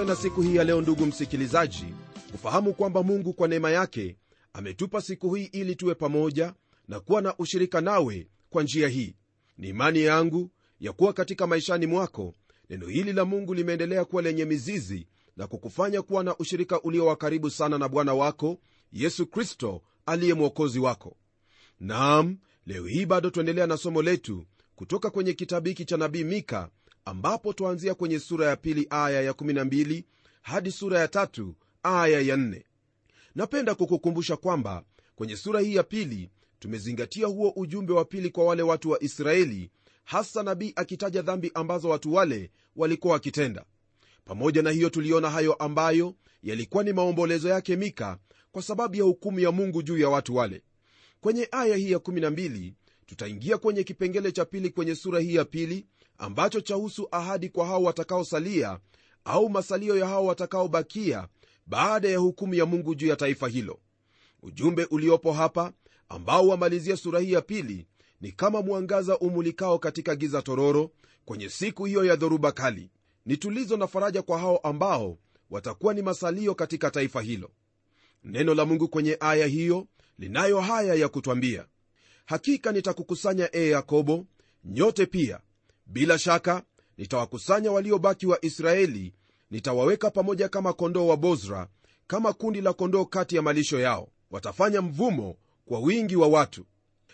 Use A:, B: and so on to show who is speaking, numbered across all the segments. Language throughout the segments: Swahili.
A: tena siku hii ya leo ndugu msikilizaji kufahamu kwamba mungu kwa neema yake ametupa siku hii ili tuwe pamoja na kuwa na ushirika nawe kwa njia hii. Ni imani yangu ya kuwa katika maishani mwako neno hili la mungu limeendelea kuwa lenye mizizi na kukufanya kuwa na ushirika ulio wa karibu sana na bwana wako yesu kristo aliye mwokozi wako. Naam leo hii bado tuendelea na somo letu kutoka kwenye kitabu hiki cha nabii mika ambapo twaanzia kwenye sura ya pili aya ya 12 hadi sura ya tatu aya ya 4 napenda kukukumbusha kwamba kwenye sura hii ya pili tumezingatia huo ujumbe wa pili kwa wale watu wa israeli hasa nabii akitaja dhambi ambazo watu wale walikuwa wakitenda. Pamoja na hiyo tuliona hayo ambayo yalikuwa ni maombolezo yake mika kwa sababu ya hukumu ya mungu juu ya watu wale. Kwenye aya hii ya 12 tutaingia kwenye kipengele cha pili kwenye sura hii ya pili ambacho chahusu ahadi kwa hao watakaosalia au masalio ya hao watakaobakia baada ya hukumu ya mungu juu ya taifa hilo. Ujumbe uliopo hapa ambao wamalizia sura hii ya pili ni kama mwangaza umulikao katika giza tororo kwenye siku hiyo ya dhoruba kali. Ni tulizo na faraja kwa hao ambao watakuwa ni masalio katika taifa hilo. Neno la mungu kwenye aya hiyo linayo haya ya kutwambia hakika nitakukusanya ee yakobo nyote pia. Bila shaka nitawakusanya waliobaki wa israeli. Nitawaweka pamoja kama kondoo wa bozra kama kundi la kondoo kati ya malisho yao. Watafanya mvumo kwa wingi wa watu.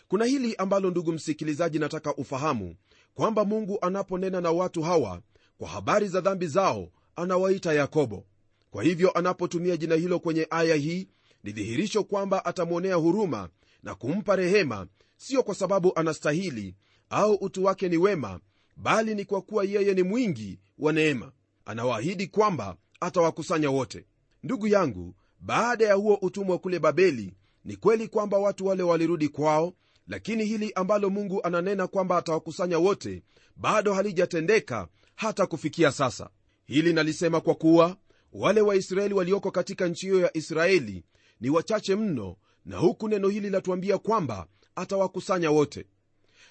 A: Kuna hili ambalo ndugu msikilizaji nataka ufahamu kwamba mungu anaponena na watu hawa kwa habari za dhambi zao anawaita yakobo. Kwa hivyo anapotumia jina hilo kwenye aya hii ni dhihirisho kwamba atamwonea huruma na kumpa rehema sio kwa sababu anastahili au utu wake ni wema bali ni kwa kuwa yeye ni mwingi wa neema. Anawaahidi kwamba atawakusanya wote. Ndugu yangu baada ya huo utumwa kule babeli ni kweli kwamba watu wale walirudi kwao lakini hili ambalo mungu ananena kwamba atawakusanya wote bado halijatendeka hata kufikia sasa. Hili nalisema kwa kuwa wale waisraeli walioko katika nchi hiyo ya israeli ni wachache mno na huku neno hili latuambia kwamba atawakusanya wote.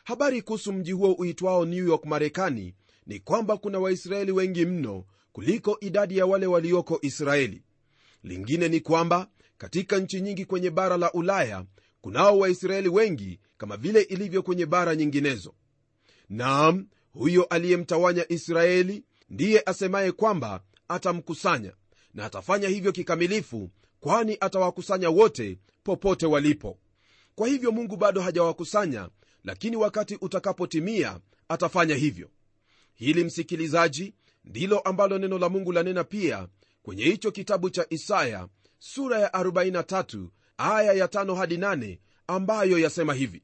A: Habari kuhusu mji huo uitwao new york marekani ni kwamba kuna waisraeli wengi mno kuliko idadi ya wale walioko israeli. Lingine ni kwamba katika nchi nyingi kwenye bara la ulaya kunao waisraeli wengi kama vile ilivyo kwenye bara nyinginezo. Naam huyo aliyemtawanya israeli ndiye asemaye kwamba atamkusanya na atafanya hivyo kikamilifu kwani atawakusanya wote popote walipo. Kwa hivyo mungu bado hajawakusanya lakini wakati utakapotimia atafanya hivyo. Hili msikilizaji ndilo ambalo neno la mungu lanena pia kwenye hicho kitabu cha isaya sura ya 43 aya ya 5 hadi 8 ambayo yasema hivi.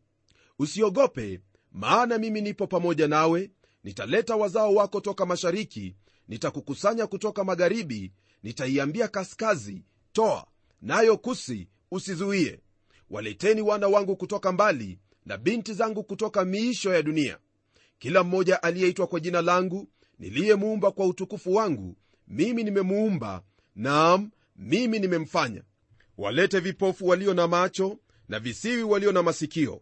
A: Usiogope maana mimi nipo pamoja nawe nitaleta wazao wako toka mashariki nitakukusanya kutoka magharibi nitaiambia kaskazi toa nayo kusi usizuie. Waleteni wana wangu kutoka mbali na binti zangu kutoka miisho ya dunia. Kila mmoja aliyeitwa kwa jina langu niliyemuumba kwa utukufu wangu mimi nimemuumba naam mimi nimemfanya. Walete vipofu walio na macho na visiwi walio na masikio.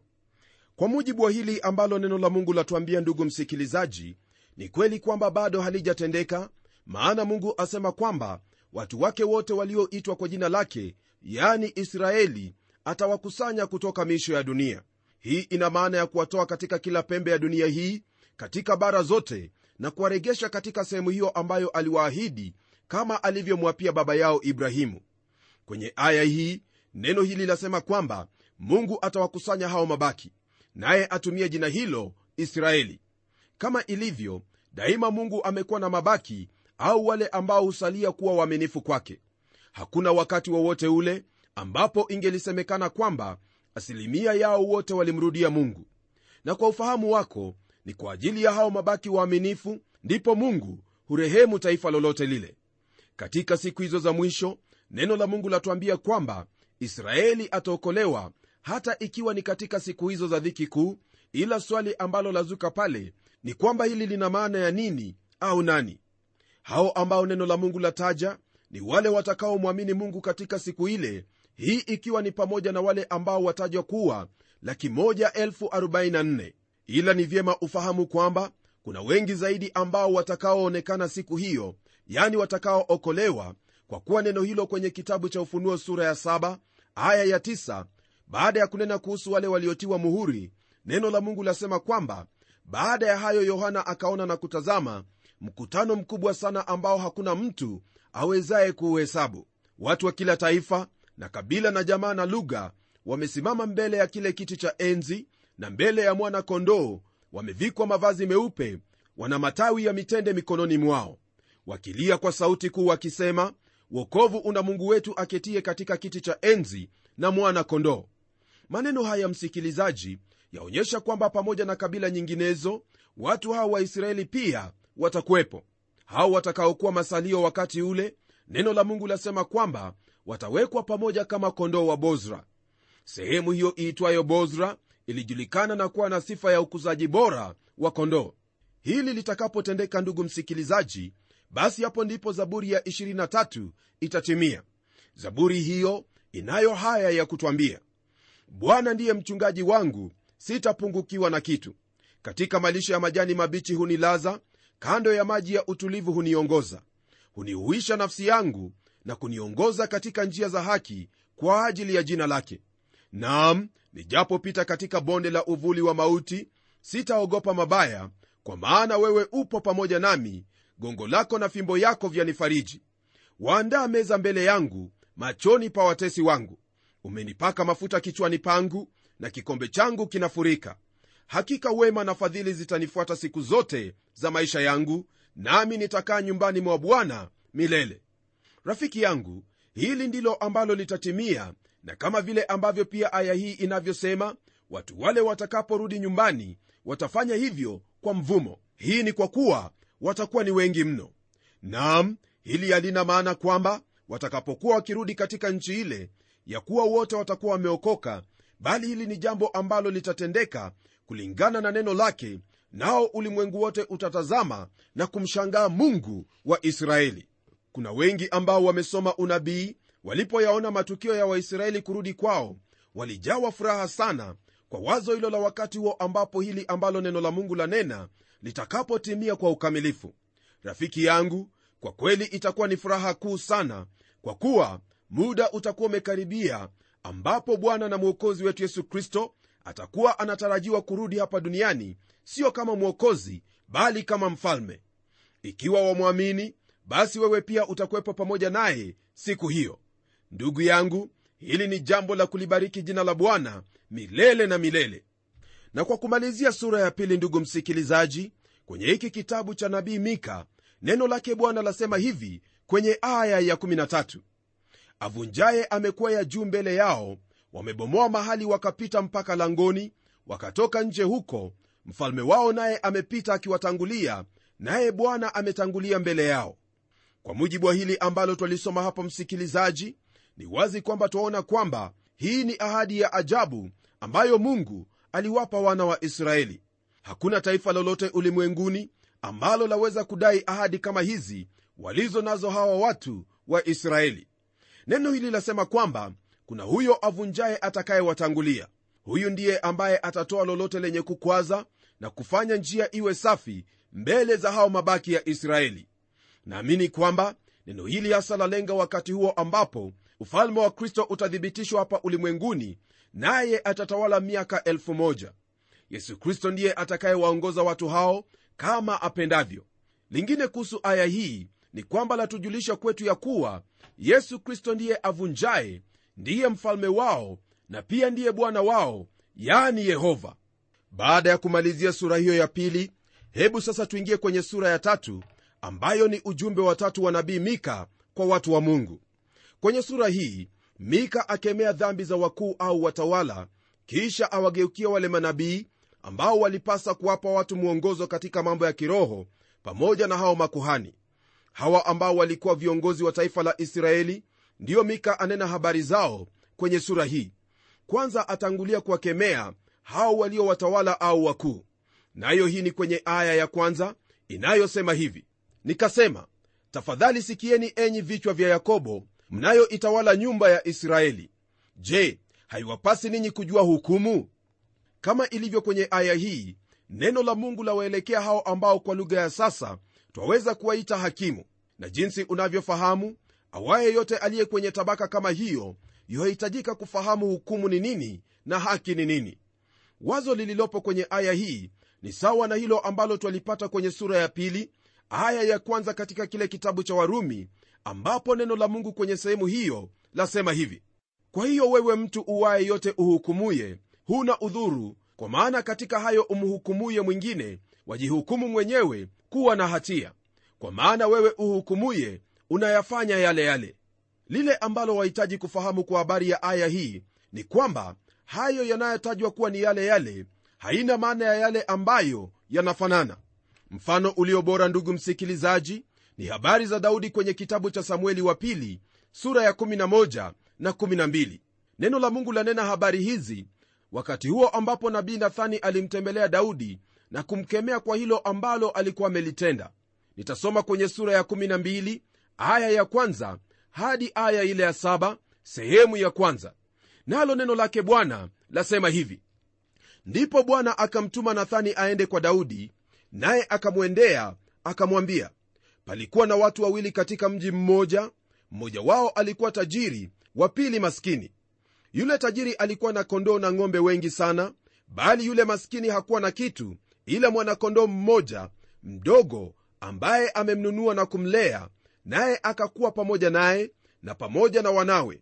A: Kwa mujibu wa hili ambalo neno la mungu latuambia ndugu msikilizaji ni kweli kwamba bado halijatendeka maana mungu asema kwamba watu wake wote walioitwa kwa jina lake yani israeli atawakusanya kutoka miisho ya dunia. Hii ina maana ya kuwatoa katika kila pembe ya dunia hii katika bara zote na kuwaregesha katika sehemu hiyo ambayo aliwaahidi kama alivyomwapia baba yao ibrahimu. Kwenye aya hii neno hili linasema kwamba mungu atawakusanya hao mabaki naye atumie jina hilo israeli. Kama ilivyo daima mungu amekuwa na mabaki au wale ambao husalia kuwa waaminifu kwake hakuna wakati wowote wa ule ambapo ingelisemekana kwamba asilimia yao wote walimrudia mungu. Na kwa ufahamu wako ni kwa ajili ya hao mabaki waaminifu ndipo mungu hurehemu taifa lolote lile. Katika siku hizo za mwisho neno la mungu latuambia kwamba israeli ataokolewa hata ikiwa ni katika siku hizo za dhiki kuu ila swali ambalo lazuka pale ni kwamba hili lina maana ya nini au nani? Hao ambao neno la mungu lataja ni wale watakaomwamini mungu katika siku ile hii ikiwa ni pamoja na wale ambao watajwa kuwa ila ni vyema ufahamu kwamba kuna wengi zaidi ambao watakaoonekana siku hiyo yani watakaookolewa kwa kuwa neno hilo kwenye kitabu cha ufunuo sura ya 7 aya ya 9 baada ya kunena kuhusu wale waliotiwa muhuri neno la mungu lasema kwamba baada ya hayo yohana akaona na kutazama mkutano mkubwa sana ambao hakuna mtu awezaye kuuhesabu. Watu wa kila taifa na kabila na jamaa na lugha wamesimama mbele ya kile kiti cha enzi na mbele ya mwana kondoo wamevikwa mavazi meupe wana matawi ya mitende mikononi mwao wakilia kwa sauti kuu wakisema wokovu una mungu wetu aketie katika kiti cha enzi na mwana kondoo maneno haya msikilizaji yaonyesha kwamba pamoja na kabila nyinginezo watu hawa waisraeli pia watakuwepo hao watakaokuwa masalio wakati ule neno la mungu lasema kwamba watawekwa pamoja kama kondoo wa bozra. Sehemu hiyo iitwayo bozra ilijulikana na kuwa na sifa ya ukuzaji bora wa kondoo. Hili litakapotendeka ndugu msikilizaji basi hapo ndipo zaburi ya 23 itatimia. Zaburi hiyo inayo haya ya kutwambia bwana ndiye mchungaji wangu sitapungukiwa na kitu. Katika malisho ya majani mabichi hunilaza kando ya maji ya utulivu huniongoza hunihuisha nafsi yangu na kuniongoza katika njia za haki kwa ajili ya jina lake. Nam nijapopita katika bonde la uvuli wa mauti sitaogopa mabaya kwa maana wewe upo pamoja nami gongo lako na fimbo yako vyanifariji. Waandaa meza mbele yangu machoni pa watesi wangu. Umenipaka mafuta kichwani pangu na kikombe changu kinafurika hakika wema na fadhili zitanifuata siku zote za maisha yangu nami nitakaa nyumbani mwa bwana milele. Rafiki yangu hili ndilo ambalo litatimia na kama vile ambavyo pia aya hii inavyosema watu wale watakaporudi nyumbani watafanya hivyo kwa mvumo. Hii ni kwa kuwa watakuwa ni wengi mno. Nam hili halina maana kwamba watakapokuwa wakirudi katika nchi ile ya kuwa wote watakuwa wameokoka bali hili ni jambo ambalo litatendeka kulingana na neno lake nao ulimwengu wote utatazama na kumshangaa mungu wa israeli. Kuna wengi ambao wamesoma unabii walipoyaona matukio ya waisraeli kurudi kwao walijawa furaha sana kwa wazo hilo la wakati huo ambapo hili ambalo neno la mungu lanena litakapotimia kwa ukamilifu. Rafiki yangu kwa kweli itakuwa ni furaha kuu sana kwa kuwa muda utakuwa umekaribia ambapo bwana na mwokozi wetu yesu kristo atakuwa anatarajiwa kurudi hapa duniani sio kama mwokozi bali kama mfalme. Ikiwa wamwamini basi wewe pia utakuwepo pamoja naye siku hiyo. Ndugu yangu hili ni jambo la kulibariki jina la bwana milele na milele. Na kwa kumalizia sura ya pili ndugu msikilizaji kwenye hiki kitabu cha nabii mika neno lake bwana lasema hivi kwenye aya ya 13 avunjaye amekuwa ya juu mbele yao wamebomoa mahali wakapita mpaka langoni wakatoka nje huko. Mfalme wao naye amepita akiwatangulia naye bwana ametangulia mbele yao. Kwa mujibu wa hili ambalo twalisoma hapo msikilizaji ni wazi kwamba twaona kwamba hii ni ahadi ya ajabu ambayo mungu aliwapa wana wa israeli. Hakuna taifa lolote ulimwenguni ambalo laweza kudai ahadi kama hizi walizo nazo hawa watu wa israeli. Neno hili lasema kwamba kuna huyo avunjaye atakayewatangulia. Huyu ndiye ambaye atatoa lolote lenye kukwaza na kufanya njia iwe safi mbele za hao mabaki ya israeli. Naamini kwamba neno hili hasa lalenga wakati huo ambapo ufalme wa kristo utathibitishwa hapa ulimwenguni naye atatawala miaka elfu moja. Yesu kristo ndiye atakayewaongoza watu hao kama apendavyo. Lingine kuhusu aya hii ni kwamba latujulisha kwetu ya kuwa yesu kristo ndiye avunjaye ndiye mfalme wao na pia ndiye bwana wao yani yehova. Baada ya kumalizia sura hiyo ya pili hebu sasa tuingie kwenye sura ya tatu ambayo ni ujumbe wa tatu wa nabii mika kwa watu wa mungu. Kwenye sura hii mika akemea dhambi za wakuu au watawala kisha awageukia wale manabii ambao walipasa kuwapa watu mwongozo katika mambo ya kiroho pamoja na hao makuhani. Hawa ambao walikuwa viongozi wa taifa la israeli ndiyo mika anena habari zao kwenye sura hii. Kwanza atangulia kuwakemea hao waliowatawala au wakuu. Nayo hii ni kwenye aya ya kwanza inayosema hivi. Nikasema tafadhali sikieni enyi vichwa vya yakobo mnayoitawala nyumba ya israeli. Je haiwapasi ninyi kujua hukumu? Kama ilivyo kwenye aya hii neno la mungu lawaelekea hao ambao kwa lugha ya sasa twaweza kuwaita hakimu. Na jinsi unavyofahamu awaye yote aliye kwenye tabaka kama hiyo yuhitajika kufahamu hukumu ni nini na haki ni nini. Wazo lililopo kwenye aya hii ni sawa na hilo ambalo twalipata kwenye sura ya pili aya ya kwanza katika kile kitabu cha warumi ambapo neno la mungu kwenye sehemu hiyo lasema hivi. Kwa hiyo wewe mtu uwaye yote uhukumuye huna udhuru kwa maana katika hayo umhukumuye mwingine wajihukumu mwenyewe kuwa na hatia. Kwa maana wewe uhukumuye unayafanya yale yale. Lile ambalo wahitaji kufahamu kwa habari ya aya hii ni kwamba hayo yanayotajwa kuwa ni yale yale haina maana ya yale ambayo yanafanana. Mfano ulio bora ndugu msikilizaji ni habari za daudi kwenye kitabu cha samueli wa pili sura ya 11 na 12 neno la mungu lanena habari hizi wakati huo ambapo nabii nathani alimtembelea daudi na kumkemea kwa hilo ambalo alikuwa amelitenda. Nitasoma kwenye sura ya 12 aya ya kwanza hadi aya ile ya saba sehemu ya kwanza. Nalo neno lake bwana lasema hivi. Ndipo bwana akamtuma nathani aende kwa daudi naye akamwendea akamwambia palikuwa na watu wawili katika mji mmoja. Mmoja wao alikuwa tajiri wa pili maskini. Yule tajiri alikuwa na kondoo na ng'ombe wengi sana bali yule maskini hakuwa na kitu ila mwanakondoo mmoja mdogo ambaye amemnunua na kumlea naye akakuwa pamoja naye na pamoja na wanawe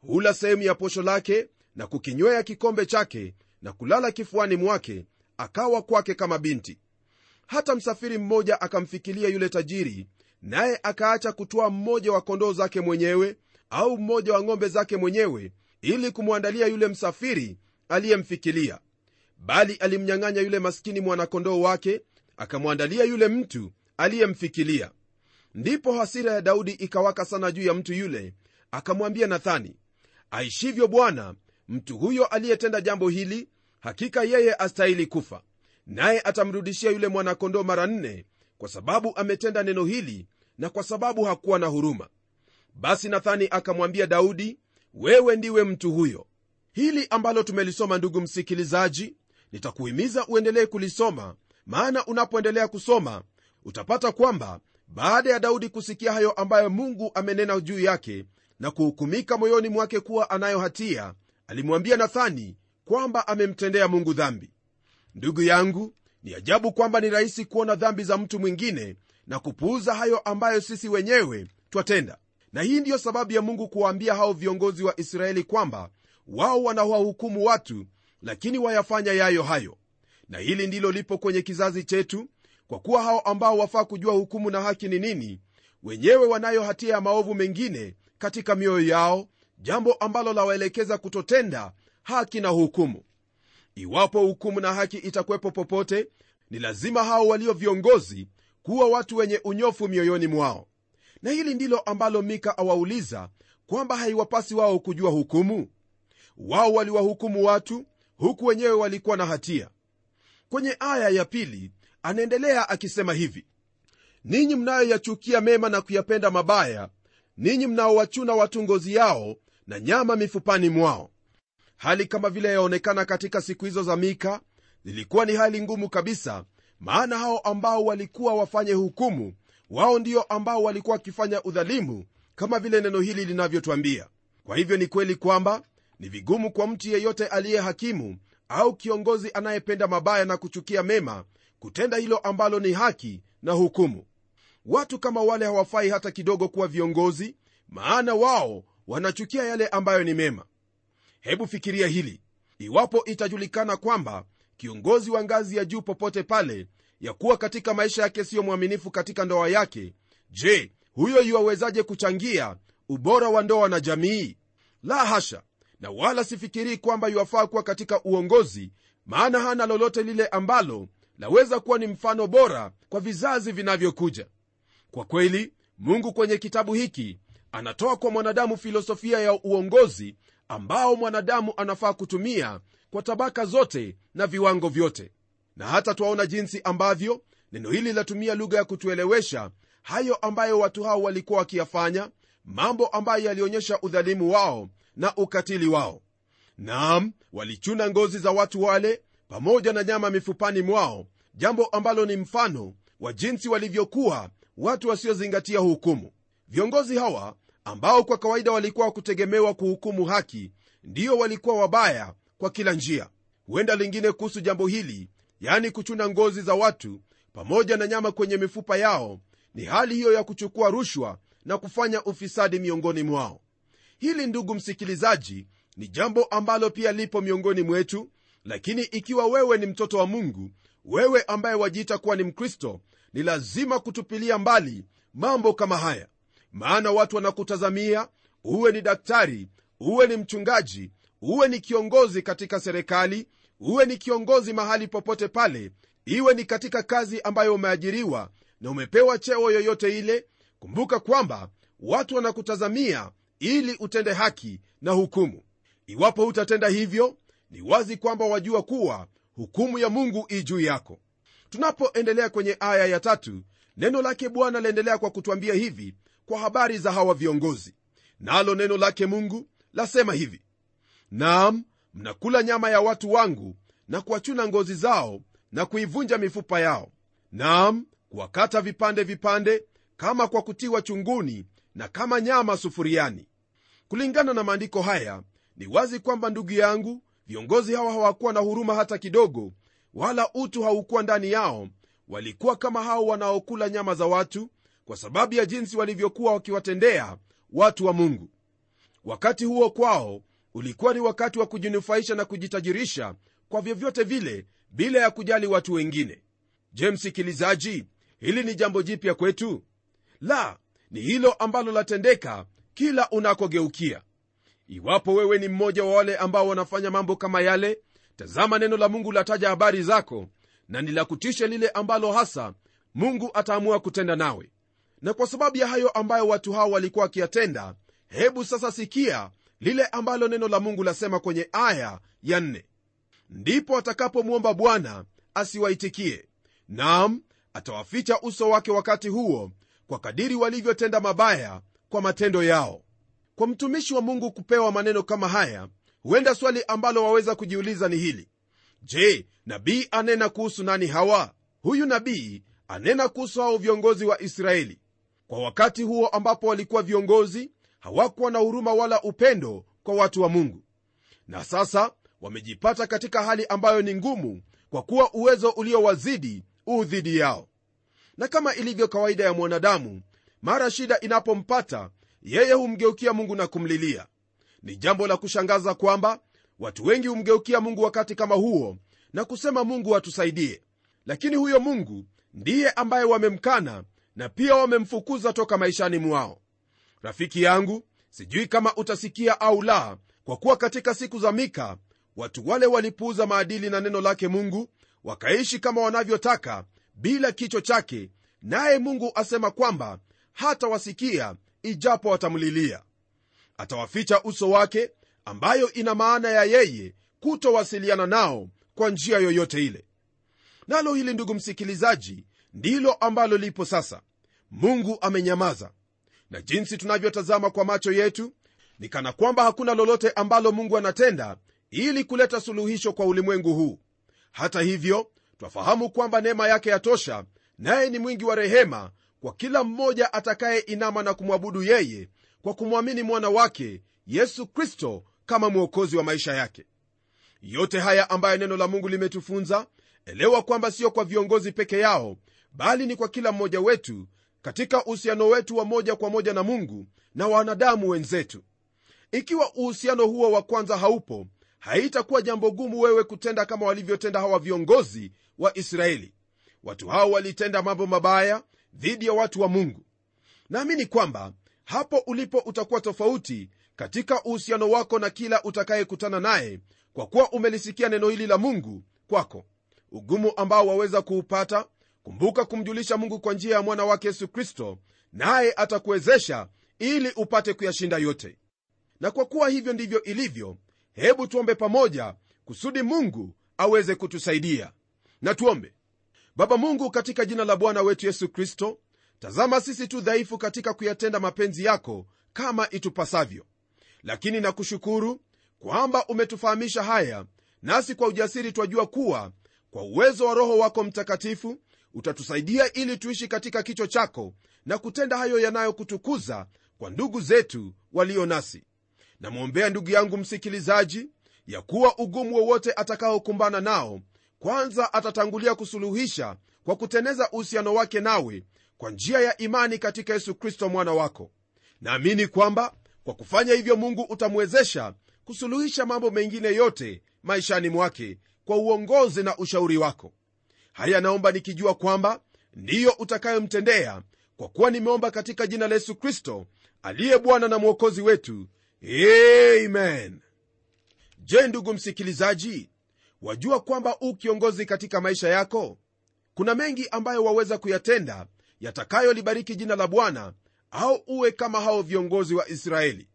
A: hula sehemu ya posho lake na kukinywea kikombe chake na kulala kifuani mwake akawa kwake kama binti. Hata msafiri mmoja akamfikilia yule tajiri naye akaacha kutoa mmoja wa kondoo zake mwenyewe au mmoja wa ng'ombe zake mwenyewe ili kumwandalia yule msafiri aliyemfikilia. Bali alimnyang'anya yule maskini mwanakondoo wake akamwandalia yule mtu aliyemfikilia ndipo hasira ya daudi ikawaka sana juu ya mtu yule. Akamwambia nathani aishivyo bwana mtu huyo aliyetenda jambo hili hakika yeye astahili kufa. Naye atamrudishia yule mwanakondoo mara nne kwa sababu ametenda neno hili na kwa sababu hakuwa na huruma. Basi nathani akamwambia daudi wewe ndiwe mtu huyo. Hili ambalo tumelisoma ndugu msikilizaji nitakuhimiza uendelee kulisoma maana unapoendelea kusoma utapata kwamba baada ya daudi kusikia hayo ambayo mungu amenena juu yake na kuhukumika moyoni mwake kuwa anayo hatia alimwambia nathani kwamba amemtendea mungu dhambi. Ndugu yangu ni ajabu kwamba ni rahisi kuona dhambi za mtu mwingine na kupuuza hayo ambayo sisi wenyewe twatenda. Na hii ndiyo sababu ya mungu kuwaambia hao viongozi wa israeli kwamba wao wanawahukumu watu lakini wayafanya yayo hayo. Na hili ndilo lipo kwenye kizazi chetu kwa kuwa hao ambao wafaa kujua hukumu na haki ni nini wenyewe wanayo hatia ya maovu mengine katika mioyo yao jambo ambalo lawaelekeza kutotenda haki na hukumu. Iwapo hukumu na haki itakuwepo popote ni lazima hao walio viongozi kuwa watu wenye unyofu mioyoni mwao. Na hili ndilo ambalo mika awauliza kwamba haiwapasi wao kujua hukumu. Wao waliwahukumu watu huku wenyewe walikuwa na hatia. Kwenye aya ya pili anaendelea akisema hivi ninyi mnayoyachukia mema na kuyapenda mabaya ninyi mnaowachuna watu ngozi yao na nyama mifupani mwao. Hali kama vile yaonekana katika siku hizo za mika zilikuwa ni hali ngumu kabisa maana hao ambao walikuwa wafanye hukumu wao ndio ambao walikuwa wakifanya udhalimu kama vile neno hili linavyotwambia. Kwa hivyo ni kweli kwamba ni vigumu kwa mtu yeyote aliye hakimu au kiongozi anayependa mabaya na kuchukia mema kutenda hilo ambalo ni haki na hukumu. Watu kama wale hawafai hata kidogo kuwa viongozi maana wao wanachukia yale ambayo ni mema. Hebu fikiria hili. Iwapo itajulikana kwamba kiongozi wa ngazi ya juu popote pale ya kuwa katika maisha yake siyo mwaminifu katika ndoa yake je huyo yuwawezaje kuchangia ubora wa ndoa na jamii? La hasha! Na wala sifikirii kwamba yuwafaa kuwa katika uongozi maana hana lolote lile ambalo laweza kuwa ni mfano bora kwa vizazi vinavyokuja. Kwa kweli mungu kwenye kitabu hiki anatoa kwa mwanadamu filosofia ya uongozi ambao mwanadamu anafaa kutumia kwa tabaka zote na viwango vyote. Na hata twaona jinsi ambavyo neno hili latumia lugha ya kutuelewesha hayo ambayo watu hao walikuwa wakiyafanya mambo ambayo yalionyesha udhalimu wao na ukatili wao. Naam walichuna ngozi za watu wale pamoja na nyama mifupani mwao jambo ambalo ni mfano wa jinsi walivyokuwa watu wasiozingatia hukumu. Viongozi hawa ambao kwa kawaida walikuwa wakutegemewa kuhukumu haki ndio walikuwa wabaya kwa kila njia. Huenda lingine kuhusu jambo hili yani kuchuna ngozi za watu pamoja na nyama kwenye mifupa yao ni hali hiyo ya kuchukua rushwa na kufanya ufisadi miongoni mwao. Hili ndugu msikilizaji ni jambo ambalo pia lipo miongoni mwetu lakini ikiwa wewe ni mtoto wa mungu wewe ambaye wajiita kuwa ni mkristo ni lazima kutupilia mbali mambo kama haya. Maana watu wanakutazamia uwe ni daktari uwe ni mchungaji uwe ni kiongozi katika serikali uwe ni kiongozi mahali popote pale iwe ni katika kazi ambayo umeajiriwa na umepewa cheo yoyote ile kumbuka kwamba watu wanakutazamia ili utende haki na hukumu. Iwapo hutatenda hivyo ni wazi kwamba wajua kuwa hukumu ya mungu i juu yako. Tunapoendelea kwenye aya ya tatu neno lake bwana laendelea kwa kutwambia hivi kwa habari za hawa viongozi. Nalo neno lake mungu lasema hivi naam mnakula nyama ya watu wangu na kuwachuna ngozi zao na kuivunja mifupa yao. Naam kuwakata vipande vipande kama kwa kutiwa chunguni na kama nyama sufuriani. Kulingana na maandiko haya ni wazi kwamba ndugu yangu viongozi hawa hawakuwa na huruma hata kidogo wala utu haukuwa ndani yao. Walikuwa kama hao wanaokula nyama za watu kwa sababu ya jinsi walivyokuwa wakiwatendea watu wa mungu. Wakati huo kwao ulikuwa ni wakati wa kujinufaisha na kujitajirisha kwa vyovyote vile bila ya kujali watu wengine. Je msikilizaji hili ni jambo jipya kwetu? La ni hilo ambalo latendeka kila unakogeukia iwapo wewe ni mmoja wa wale ambao wanafanya mambo kama yale tazama neno la mungu lataja habari zako na ni la kutisha lile ambalo hasa mungu ataamua kutenda nawe. Na kwa sababu ya hayo ambayo watu hao walikuwa wakiyatenda hebu sasa sikia lile ambalo neno la mungu lasema kwenye aya ya nne. Ndipo atakapomwomba bwana asiwaitikie. Nam atawaficha uso wake wakati huo kwa kadiri walivyotenda mabaya kwa matendo yao kwa mtumishi wa mungu kupewa maneno kama haya huenda swali ambalo waweza kujiuliza ni hili. Je nabii anena kuhusu nani hawa? Huyu nabii anena kuhusu hao viongozi wa israeli. Kwa wakati huo ambapo walikuwa viongozi hawakuwa na huruma wala upendo kwa watu wa mungu. Na sasa wamejipata katika hali ambayo ni ngumu kwa kuwa uwezo uliowazidi uu dhidi yao. Na kama ilivyo kawaida ya mwanadamu mara shida inapompata yeye humgeukia mungu na kumlilia. Ni jambo la kushangaza kwamba watu wengi humgeukia mungu wakati kama huo na kusema mungu atusaidie. Lakini huyo mungu ndiye ambaye wamemkana na pia wamemfukuza toka maishani mwao. Rafiki yangu sijui kama utasikia au la kwa kuwa katika siku za mika watu wale walipuuza maadili na neno lake mungu wakaishi kama wanavyotaka bila kicho chake naye mungu asema kwamba hata wasikia ijapo watamlilia. Atawaficha uso wake ambayo ina maana ya yeye kutowasiliana nao kwa njia yoyote ile. Nalo hili ndugu msikilizaji ndilo ambalo lipo sasa. Mungu amenyamaza. Na jinsi tunavyotazama kwa macho yetu ni kana kwamba hakuna lolote ambalo mungu anatenda ili kuleta suluhisho kwa ulimwengu huu. Hata hivyo twafahamu kwamba neema yake yatosha naye ni mwingi wa rehema kwa kila mmoja atakayeinama na kumwabudu yeye kwa kumwamini mwana wake yesu kristo kama mwokozi wa maisha yake. Yote haya ambayo neno la mungu limetufunza elewa kwamba sio kwa viongozi peke yao bali ni kwa kila mmoja wetu katika uhusiano wetu wa moja kwa moja na mungu na wanadamu wenzetu. Ikiwa uhusiano huo wa kwanza haupo haitakuwa jambo gumu wewe kutenda kama walivyotenda hawa viongozi wa israeli. Watu hao walitenda mambo mabaya dhidi ya watu wa mungu. Naamini kwamba hapo ulipo utakuwa tofauti katika uhusiano wako na kila utakayekutana naye kwa kuwa umelisikia neno hili la mungu kwako. Ugumu ambao waweza kuupata kumbuka kumjulisha mungu kwa njia ya mwana wake yesu kristo naye atakuwezesha ili upate kuyashinda yote. Na kwa kuwa hivyo ndivyo ilivyo hebu tuombe pamoja kusudi mungu aweze kutusaidia. Na tuombe baba mungu katika jina la bwana wetu yesu kristo tazama sisi tu dhaifu katika kuyatenda mapenzi yako kama itupasavyo. Lakini nakushukuru kwamba umetufahamisha haya nasi kwa ujasiri twajua kuwa kwa uwezo wa roho wako mtakatifu utatusaidia ili tuishi katika kicho chako na kutenda hayo yanayokutukuza kwa ndugu zetu walio nasi. Namwombea ndugu yangu msikilizaji ya kuwa ugumu wowote atakaokumbana nao kwanza atatangulia kusuluhisha kwa kuteneza uhusiano wake nawe kwa njia ya imani katika yesu kristo mwana wako. Naamini kwamba kwa kufanya hivyo mungu utamwezesha kusuluhisha mambo mengine yote maishani mwake kwa uongozi na ushauri wako. Haya naomba nikijua kwamba ndiyo utakayomtendea kwa kuwa nimeomba katika jina la yesu kristo aliye bwana na mwokozi wetu. Amen. Je ndugu msikilizaji wajua kwamba u kiongozi katika maisha yako? Kuna mengi ambayo waweza kuyatenda yatakayolibariki jina la bwana au uwe kama hao viongozi wa israeli.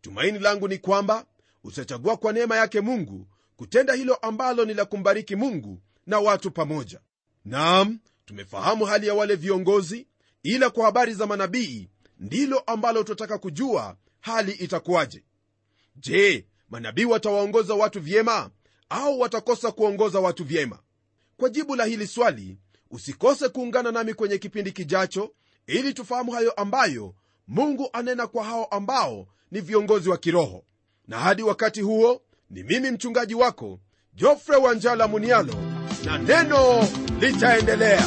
A: Tumaini langu ni kwamba utachagua kwa neema yake mungu kutenda hilo ambalo ni la kumbariki mungu na watu pamoja. Naam tumefahamu hali ya wale viongozi ila kwa habari za manabii ndilo ambalo tunataka kujua hali itakuwaje. Je manabii watawaongoza watu vyema au watakosa kuongoza watu vyema? Kwa jibu la hili swali usikose kuungana nami kwenye kipindi kijacho ili tufahamu hayo ambayo mungu anena kwa hao ambao ni viongozi wa kiroho. Na hadi wakati huo ni mimi mchungaji wako jofre wanjala munialo na neno litaendelea